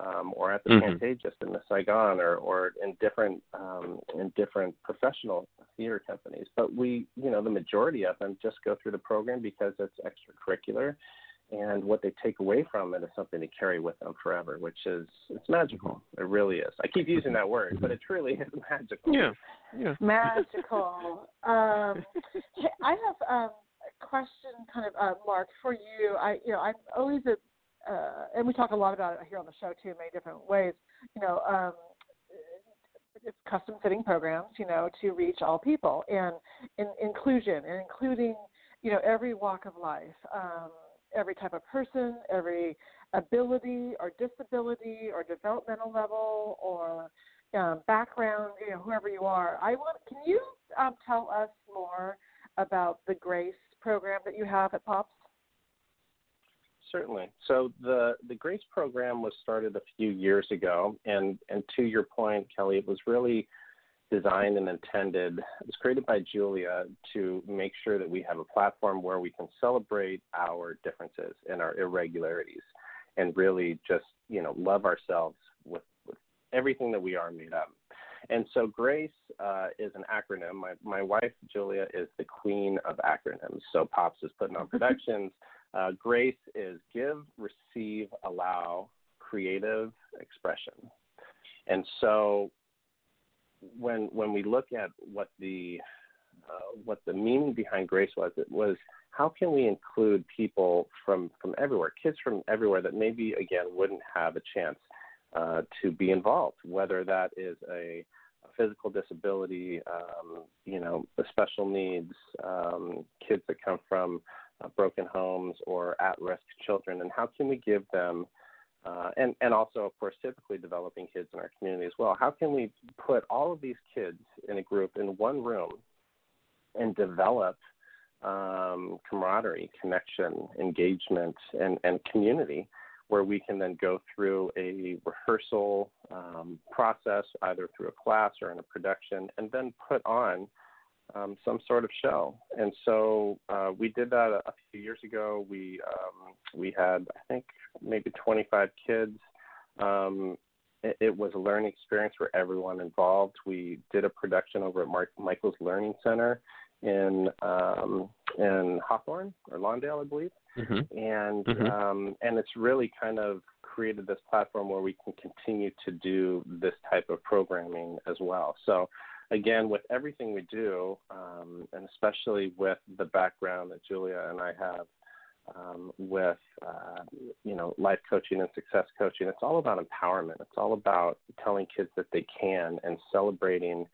D: Um, or at the
B: Mhm.
D: Pantages in the Saigon, or, or in different um, in different professional theater companies. But we, you know, the majority of them just go through the program because it's extracurricular, and what they take away from it is something to carry with them forever, which is it's magical. It really is. I keep using that word, but it truly is magical.
B: Yeah, yeah.
C: magical. um, I have um, a question, kind of, uh, Mark, for you. I, you know, I'm always a, uh, and we talk a lot about it here on the show too, in many different ways. You know, um, it's custom fitting programs, you know, to reach all people and in, inclusion and including, you know, every walk of life, um, every type of person, every ability or disability or developmental level or um, background, you know, whoever you are. I want. Can you um, tell us more about the Grace program that you have at Pops?
D: Certainly. So the the Grace program was started a few years ago, and and to your point, Kelly, it was really designed and intended. It was created by Julia to make sure that we have a platform where we can celebrate our differences and our irregularities, and really just you know love ourselves with, with everything that we are made up. And so Grace uh, is an acronym. My my wife Julia is the queen of acronyms. So Pops is putting on productions. Uh, grace is give, receive, allow, creative expression. And so when when we look at what the uh, what the meaning behind grace was, it was how can we include people from from everywhere, kids from everywhere that maybe again wouldn't have a chance uh, to be involved, whether that is a, physical disability, um, you know, special needs, um, kids that come from uh, broken homes or at-risk children, and how can we give them, uh, and and also of course typically developing kids in our community as well. How can we put all of these kids in a group in one room and develop um, camaraderie, connection, engagement, and and community? Where we can then go through a rehearsal um, process, either through a class or in a production, and then put on um, some sort of show. And so uh, we did that a, a few years ago. We um, we had I think maybe 25 kids. Um, it, it, was a learning experience for everyone involved. We did a production over at Mark, Michael's Learning Center in um, in Hawthorne or Lawndale, I believe. Mm-hmm. And mm-hmm. Um, and it's really kind of created this platform where we can continue to do this type of programming as well. So again, with everything we do, um, and especially with the background that Julia and I have um, with, uh, you know, life coaching and success coaching, it's all about empowerment. It's all about telling kids that they can and celebrating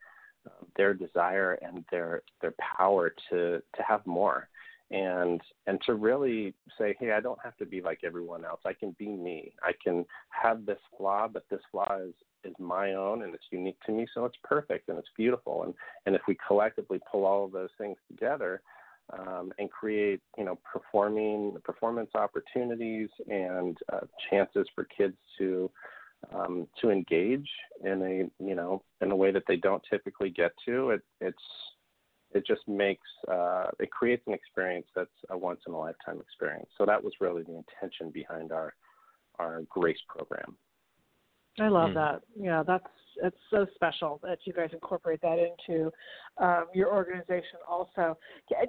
D: uh, their desire and their their power to to have more and and to really say hey i don't have to be like everyone else i can be me i can have this flaw but this flaw is is my own and it's unique to me, so it's perfect and it's beautiful. And and if we collectively pull all of those things together um, and create, you know, performing performance opportunities and uh, chances for kids to um, to engage in a you know in a way that they don't typically get to, it it's it just makes uh, it creates an experience that's a once in a lifetime experience. So that was really the intention behind our our Grace program.
C: I love mm. that. Yeah, that's it's so special that you guys incorporate that into um, your organization. Also,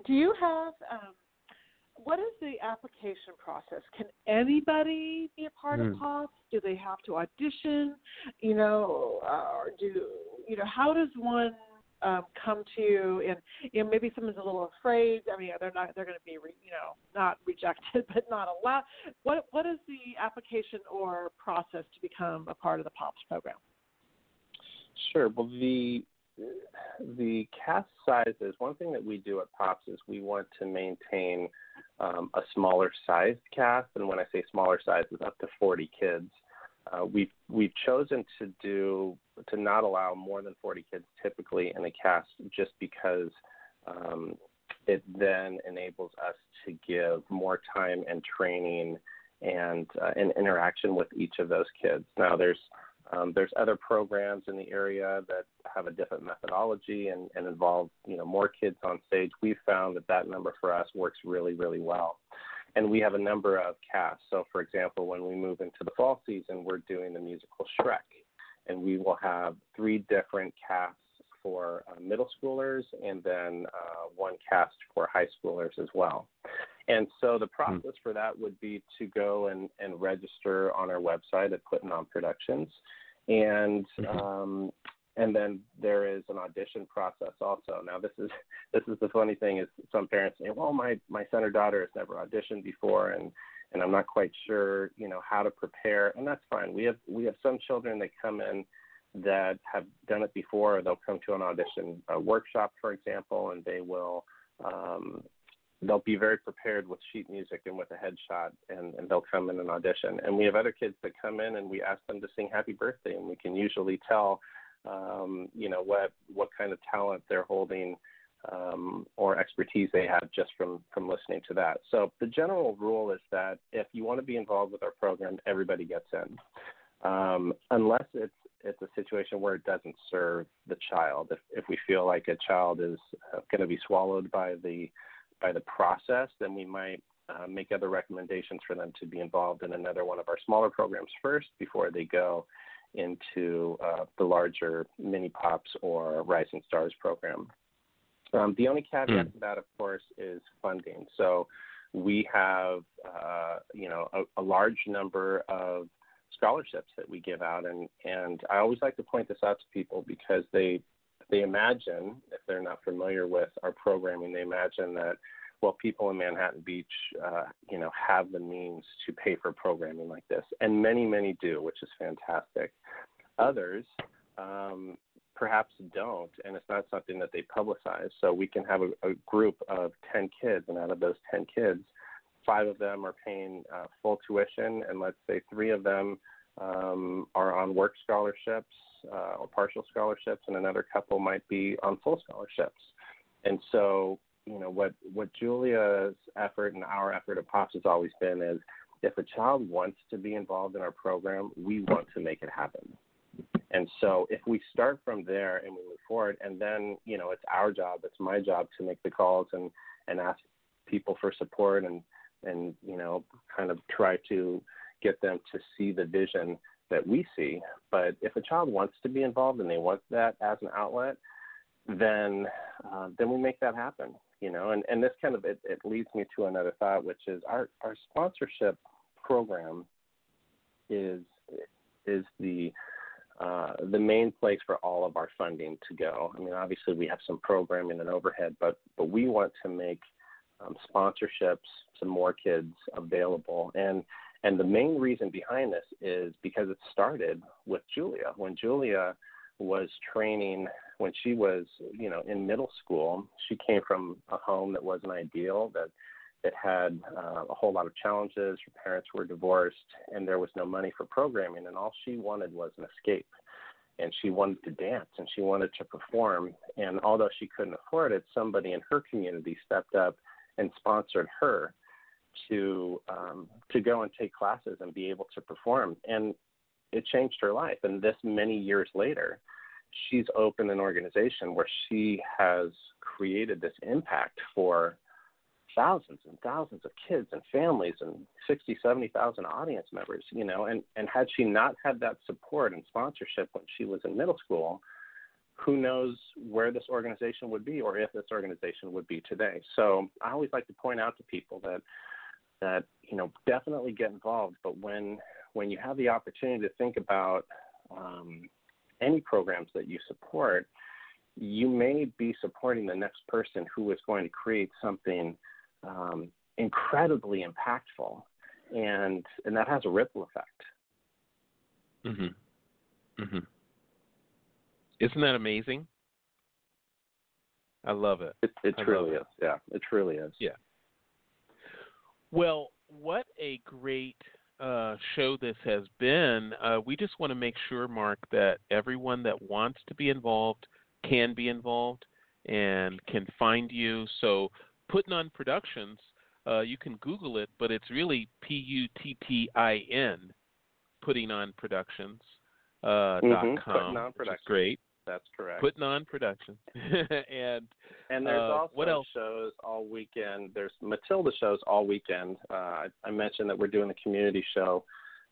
C: do you have um, what is the application process? Can anybody be a part mm. of POPs? Do they have to audition? You know, uh, or do you know how does one um, come to you and you know maybe someone's a little afraid. I mean they're not they're going to be re, you know not rejected but not allowed what what is the application or process to become a part of the pops program?
D: Sure. Well the the cast sizes one thing that we do at pops is we want to maintain um, a smaller sized cast. And when i say smaller size is up to 40 kids uh, we've we've chosen to do to not allow more than 40 kids typically in a cast just because um, it then enables us to give more time and training and uh, and interaction with each of those kids. Now there's um, there's other programs in the area that have a different methodology and, and involve you know more kids on stage. We've found that that number for us works really really well and we have a number of casts. So, for example, when we move into the fall season, we're doing the musical Shrek, and we will have three different casts for uh, middle schoolers and then uh, one cast for high schoolers as well. And so the hmm. process for that would be to go and, and register on our website at Puttin' On Productions. And mm-hmm. um, and then there is an audition process also. Now this is this is the funny thing is some parents say, well, my my son or daughter has never auditioned before, and and I'm not quite sure, you know, how to prepare, and that's fine. We have we have some children that come in that have done it before. They'll come to an audition workshop, for example, and they will um, they'll be very prepared with sheet music and with a headshot, and, and they'll come in and audition. And we have other kids that come in, and we ask them to sing Happy Birthday, and we can usually tell, um, you know, what what kind of talent they're holding. Um, or expertise they have just from from listening to that. So the general rule is that if you want to be involved with our program, everybody gets in, um, unless it's it's a situation where it doesn't serve the child. If if we feel like a child is uh, going to be swallowed by the by the process, then we might uh, make other recommendations for them to be involved in another one of our smaller programs first before they go into uh, the larger mini pops or rising stars program. Um, the only caveat mm. to that, of course, is funding. So we have, uh, you know, a, a large number of scholarships that we give out, and and I always like to point this out to people because they they imagine if they're not familiar with our programming, they imagine that well, people in Manhattan Beach, uh, you know, have the means to pay for programming like this, and many many do, which is fantastic. Others um, perhaps don't, and it's not something that they publicize. So we can have a, a group of 10 kids, and out of those 10 kids, five of them are paying uh, full tuition, and let's say three of them um, are on work scholarships uh, or partial scholarships, and another couple might be on full scholarships. And so, you know, what what Julia's effort and our effort at Pops has always been is, if a child wants to be involved in our program, we want to make it happen. And so, if we start from there and we move forward, and then you know, it's our job, it's my job to make the calls and and ask people for support and and you know kind of try to get them to see the vision that we see. But if a child wants to be involved and they want that as an outlet, then uh, then we make that happen. You know, and and this kind of it, it leads me to another thought, which is our our sponsorship program is is the uh, the main place for all of our funding to go. I mean, obviously we have some programming and overhead, but but we want to make um, sponsorships to more kids available. And and the main reason behind this is because it started with Julia. When Julia was training, when she was you know in middle school, she came from a home that wasn't ideal. That it had uh, a whole lot of challenges. Her parents were divorced, and there was no money for programming. And all she wanted was an escape and she wanted to dance and she wanted to perform. And although she couldn't afford it, somebody in her community stepped up and sponsored her to um, to go and take classes and be able to perform, and it changed her life. And this many years later, she's opened an organization where she has created this impact for thousands and thousands of kids and families and 60 70,000 audience members you know and and had she not had that support and sponsorship when she was in middle school who knows where this organization would be or if this organization would be today. So I always like to point out to people that that you know definitely get involved, but when when you have the opportunity to think about um, any programs that you support, you may be supporting the next person who is going to create something um, incredibly impactful, and and that has a ripple effect.
B: Mhm. Mhm. Isn't that amazing? I love it.
D: It, it truly is. Yeah, it truly is.
B: Yeah. Well, what a great uh, show this has been. Uh, we just want to make sure, Mark, that everyone that wants to be involved can be involved and can find you. So, Puttin On Productions, uh, you can Google it, but it's really P U T T I N, Puttin' On Productions. Uh,
D: mm-hmm.
B: dot com, which is great.
D: That's correct.
B: Putting on production. and
D: and there's
B: uh,
D: also
B: what else?
D: shows all weekend. There's Matilda shows all weekend. Uh, I, I mentioned that we're doing the community show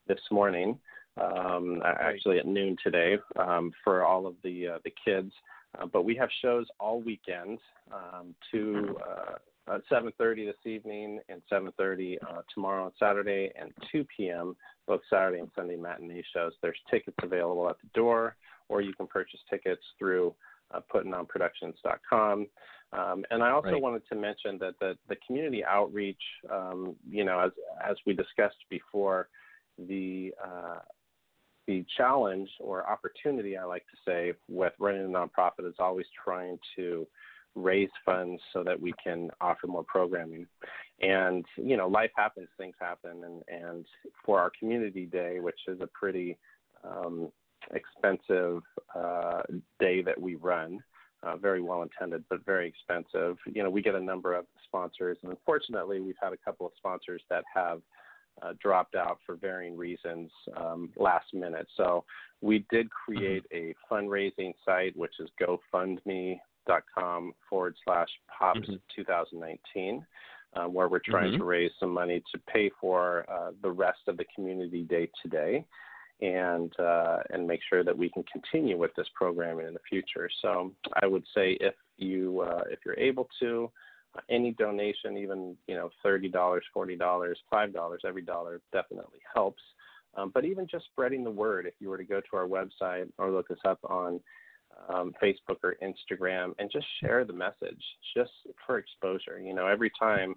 D: this morning, um, right. actually at noon today um, for all of the uh, the kids. Uh, but we have shows all weekend um, to uh, 7:30 this evening and 7:30 uh, tomorrow on Saturday and 2 p.m. both Saturday and Sunday matinee shows. There's tickets available at the door or you can purchase tickets through uh, puttinonproductions.com. Um, and I also right. wanted to mention that the, the community outreach, um, you know, as, as we discussed before, the uh, the challenge or opportunity, I like to say, with running a nonprofit is always trying to raise funds so that we can offer more programming. And you know, life happens, things happen, and and for our community day, which is a pretty um, expensive uh, day that we run, uh, very well intended but very expensive. You know, we get a number of sponsors, and unfortunately, we've had a couple of sponsors that have uh, dropped out for varying reasons um, last minute. So we did create a fundraising site, which is GoFundMe.com forward slash Pops mm-hmm. 2019. Uh, where we're trying mm-hmm. to raise some money to pay for uh, the rest of the community day today, and uh, and make sure that we can continue with this programming in the future. So I would say if you uh, if you're able to, any donation, even you know thirty dollars, forty dollars, five dollars, every dollar definitely helps. Um, but even just spreading the word, if you were to go to our website or look us up on um, Facebook or Instagram, and just share the message, just for exposure. You know, every time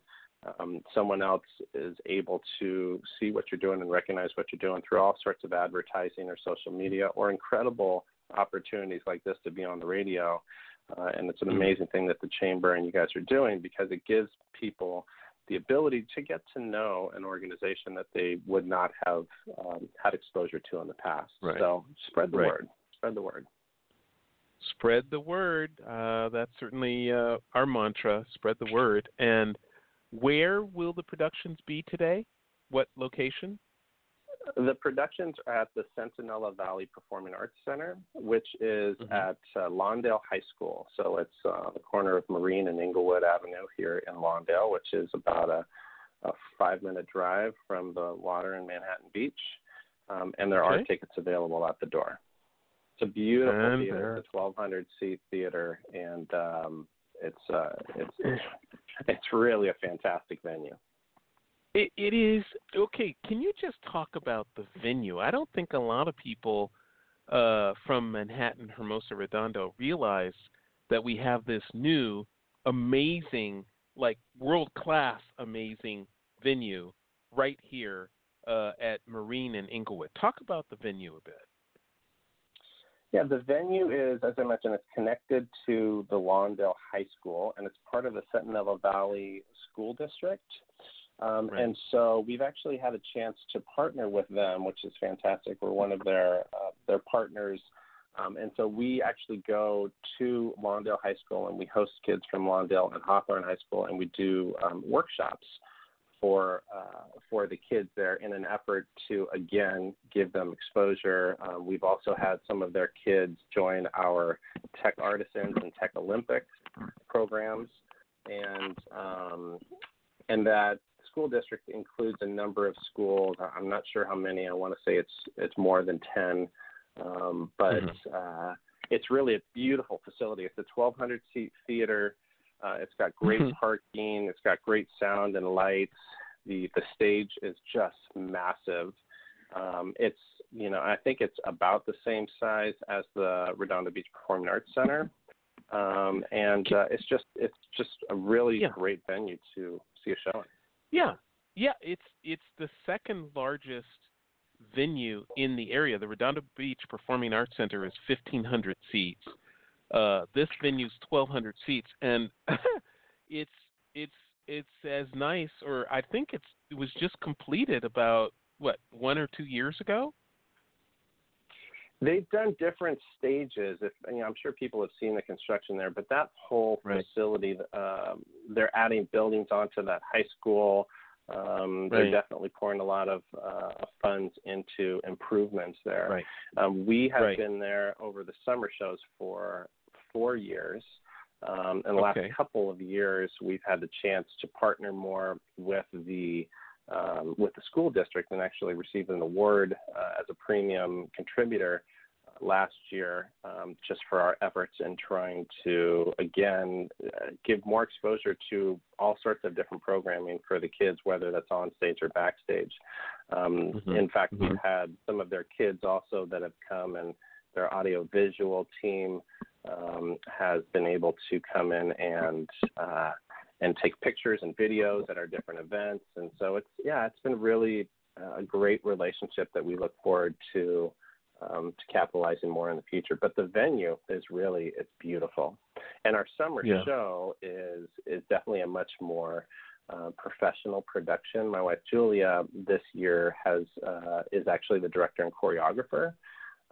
D: um, someone else is able to see what you're doing and recognize what you're doing through all sorts of advertising or social media or incredible opportunities like this to be on the radio, uh, and it's an mm-hmm. amazing thing that the chamber and you guys are doing because it gives people the ability to get to know an organization that they would not have um, had exposure to in the past.
B: Right.
D: So spread the
B: right.
D: word. Spread the word.
B: Spread the word. Uh, that's certainly uh, our mantra. Spread the word. And where will the productions be today? What location?
D: The productions are at the Centinela Valley Performing Arts Center, which is mm-hmm. at uh, Lawndale High School. So it's uh, the corner of Marine and Inglewood Avenue here in Lawndale, which is about a, a five minute drive from the water in Manhattan Beach. Um, and there okay. are tickets available at the door. It's a beautiful and theater. It's a 1,200 seat theater, and um, it's uh, it's it's really a fantastic venue.
B: It, it is okay. Can you just talk about the venue? I don't think a lot of people uh, from Manhattan, Hermosa Redondo, realize that we have this new, amazing, like world class, amazing venue right here uh, at Marine and Inglewood. Talk about the venue a bit.
D: Yeah, the venue is, as I mentioned, it's connected to the Lawndale High School, and it's part of the Centinela Valley School District. Um, right. And so we've actually had a chance to partner with them, which is fantastic. We're one of their uh, their partners, um, and so we actually go to Lawndale High School and we host kids from Lawndale and Hawthorne High School, and we do um, workshops for uh, for the kids there in an effort to again give them exposure. Um, we've also had some of their kids join our Tech Artisans and Tech Olympics programs, and um, and that school district includes a number of schools. I'm not sure how many. I want to say it's it's more than ten, um, but mm-hmm. uh, it's really a beautiful facility. It's a 1,200 seat theater. Uh, it's got great mm-hmm. parking. It's got great sound and lights. The the stage is just massive. Um, it's you know I think it's about the same size as the Redondo Beach Performing Arts Center, um, and uh, it's just it's just a really yeah. great venue to see a show in.
B: Yeah, yeah, it's it's the second largest venue in the area. The Redondo Beach Performing Arts Center is 1,500 seats. Uh, this venue's 1,200 seats, and it's it's it's as nice, or I think it's it was just completed about what one or two years ago.
D: They've done different stages. If you know, I'm sure people have seen the construction there, but that whole right. facility, um, they're adding buildings onto that high school. Um, right. They're definitely pouring a lot of uh, funds into improvements there.
B: Right.
D: Um, we have right. been there over the summer shows for four years. Um, in the okay. last couple of years, we've had the chance to partner more with the um, with the school district and actually received an award uh, as a premium contributor uh, last year um, just for our efforts in trying to again uh, give more exposure to all sorts of different programming for the kids, whether that's on stage or backstage. Um, mm-hmm. In fact, mm-hmm. we've had some of their kids also that have come and their audio visual team um, has been able to come in and uh, and take pictures and videos at our different events. And so it's yeah, it's been really a great relationship that we look forward to um, to capitalizing more in the future. But the venue is really it's beautiful, and our summer
B: Yeah.
D: show is is definitely a much more uh, professional production. My wife Julia this year has uh, is actually the director and choreographer,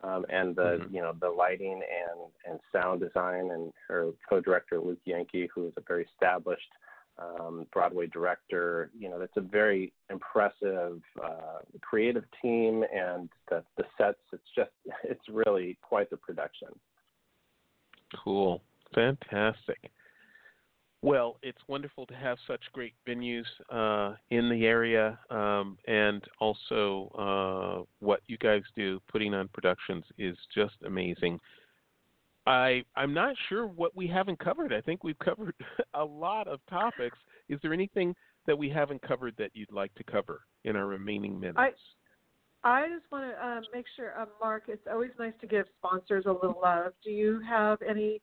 D: um, and the
B: Mhm.
D: you know the lighting and and sound design, and her co-director Luke Yankee, who is a very established um, Broadway director. You know, that's a very impressive, uh, creative team, and the the sets. It's just it's really quite the production.
B: Cool. Fantastic. Well, it's wonderful to have such great venues uh, in the area, um, and also uh, what you guys do, putting on productions, is just amazing. I I'm not sure what we haven't covered. I think we've covered a lot of topics. Is there anything that we haven't covered that you'd like to cover in our remaining minutes?
C: I- I just want to um, make sure, um, Mark. It's always nice to give sponsors a little love. Do you have any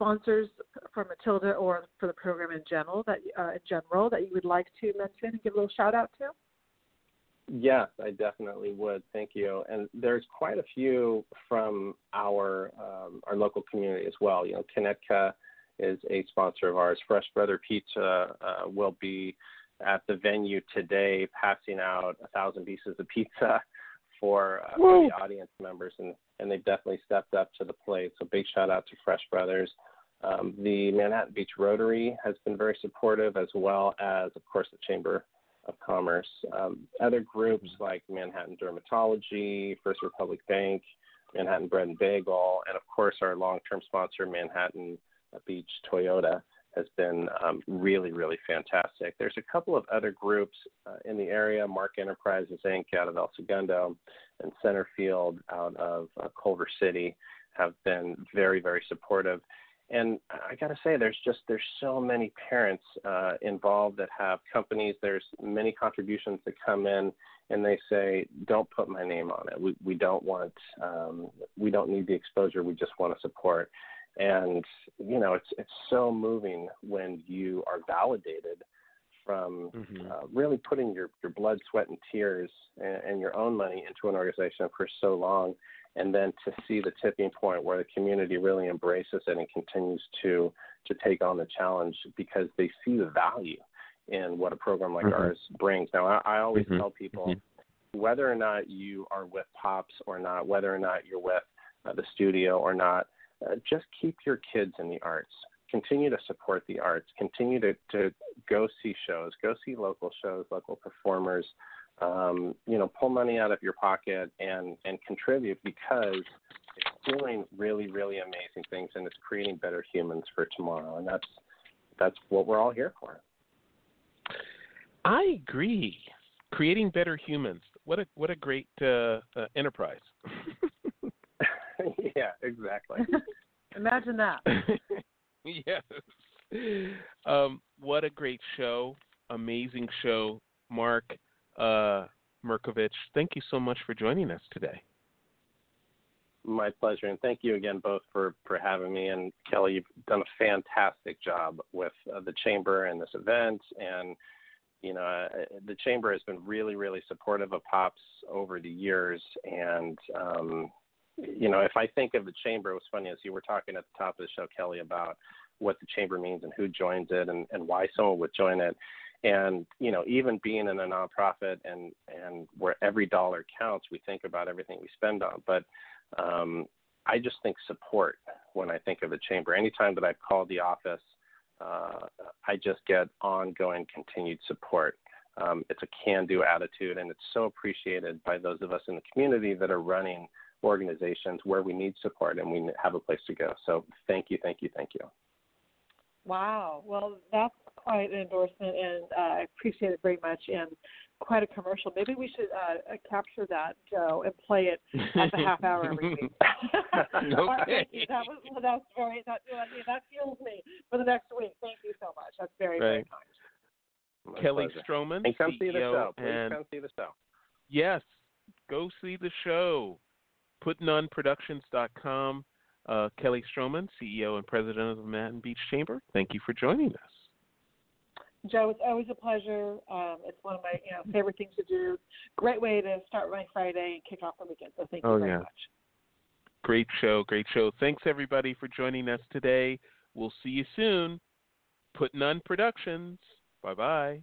C: sponsors for Matilda or for the program in general that uh, in general that you would like to mention and give a little shout out to?
D: Yes, I definitely would. Thank you. And there's quite a few from our um, our local community as well. You know, Kinecta is a sponsor of ours. Fresh Brother Pizza uh, will be at the venue today, passing out a thousand pieces of pizza for, uh, for the audience members, and and they've definitely stepped up to the plate. So big shout out to Fresh Brothers. Um, the Manhattan Beach Rotary has been very supportive, as well as, of course, the Chamber of Commerce. Um, other groups like Manhattan Dermatology, First Republic Bank, Manhattan Bread and Bagel, and of course our long-term sponsor, Manhattan Beach Toyota, has been um, really, really fantastic. There's a couple of other groups uh, in the area, Mark Enterprises Inc. out of El Segundo and Centerfield out of uh, Culver City, have been very, very supportive. And I got to say, there's just there's so many parents uh, involved that have companies. There's many contributions that come in, and they say, "Don't put my name on it. We we don't want um, we don't need the exposure. We just want to support." And you know, it's it's so moving when you are validated from
B: Mhm.
D: uh, really putting your your blood, sweat, and tears and, and your own money into an organization for so long and then to see the tipping point where the community really embraces it and continues to to take on the challenge because they see the value in what a program like
B: Mhm.
D: ours brings. Now, I, I always
B: Mhm.
D: tell people
B: Mhm.
D: whether or not you are with Pops or not, whether or not you're with uh, the studio or not, uh, just keep your kids in the arts. Continue to support the arts. Continue to, to go see shows. Go see local shows, local performers um, you know, pull money out of your pocket and and contribute because it's doing really really amazing things and it's creating better humans for tomorrow, and that's that's what we're all here for.
B: I agree. Creating better humans. What a what a great uh, uh, enterprise.
D: yeah, exactly.
C: Imagine that.
B: yes. Um, what a great show. Amazing show. Mark uh, Mirkovich, thank you so much for joining us today.
D: My pleasure, and thank you again both for for having me. And Kelly, you've done a fantastic job with uh, the chamber and this event, and you know uh, the chamber has been really really supportive of Pops over the years. And um, you know, if I think of the chamber, it was funny as you were talking at the top of the show, Kelly, about what the chamber means and who joins it and, and why someone would join it and you know even being in a nonprofit and and where every dollar counts we think about everything we spend on. But um i just think support when i think of the chamber. Anytime that i've called the office uh i just get ongoing continued support. Um it's a can do attitude and it's so appreciated by those of us in the community that are running organizations where we need support and we have a place to go. So thank you thank you thank you
C: Wow. Well, that's quite an endorsement, and uh, I appreciate it very much. And quite a commercial. Maybe we should uh, uh, capture that, Joe, and play it at the half hour every week.
B: Okay.
C: that was well, that's very that that fuels me for the next week. Thank you so much. That's very very kind.
D: My
B: Kelly
D: pleasure.
B: Stroman,
D: and come
B: CEO,
D: see the show please
B: and
D: come see the show
B: yes, go see the show. PuttinOnProductions.com. Uh, Kelly Stroman, CEO and President of the Manhattan Beach Chamber. Thank you for joining us.
C: Joe, it's always a pleasure. Um, it's one of my you know favorite things to do. Great way to start my Friday and kick off the weekend. So thank you
B: Oh,
C: very
B: yeah.
C: much.
B: Great show, great show. Thanks everybody for joining us today. We'll see you soon. Puttin' On Productions. Bye bye.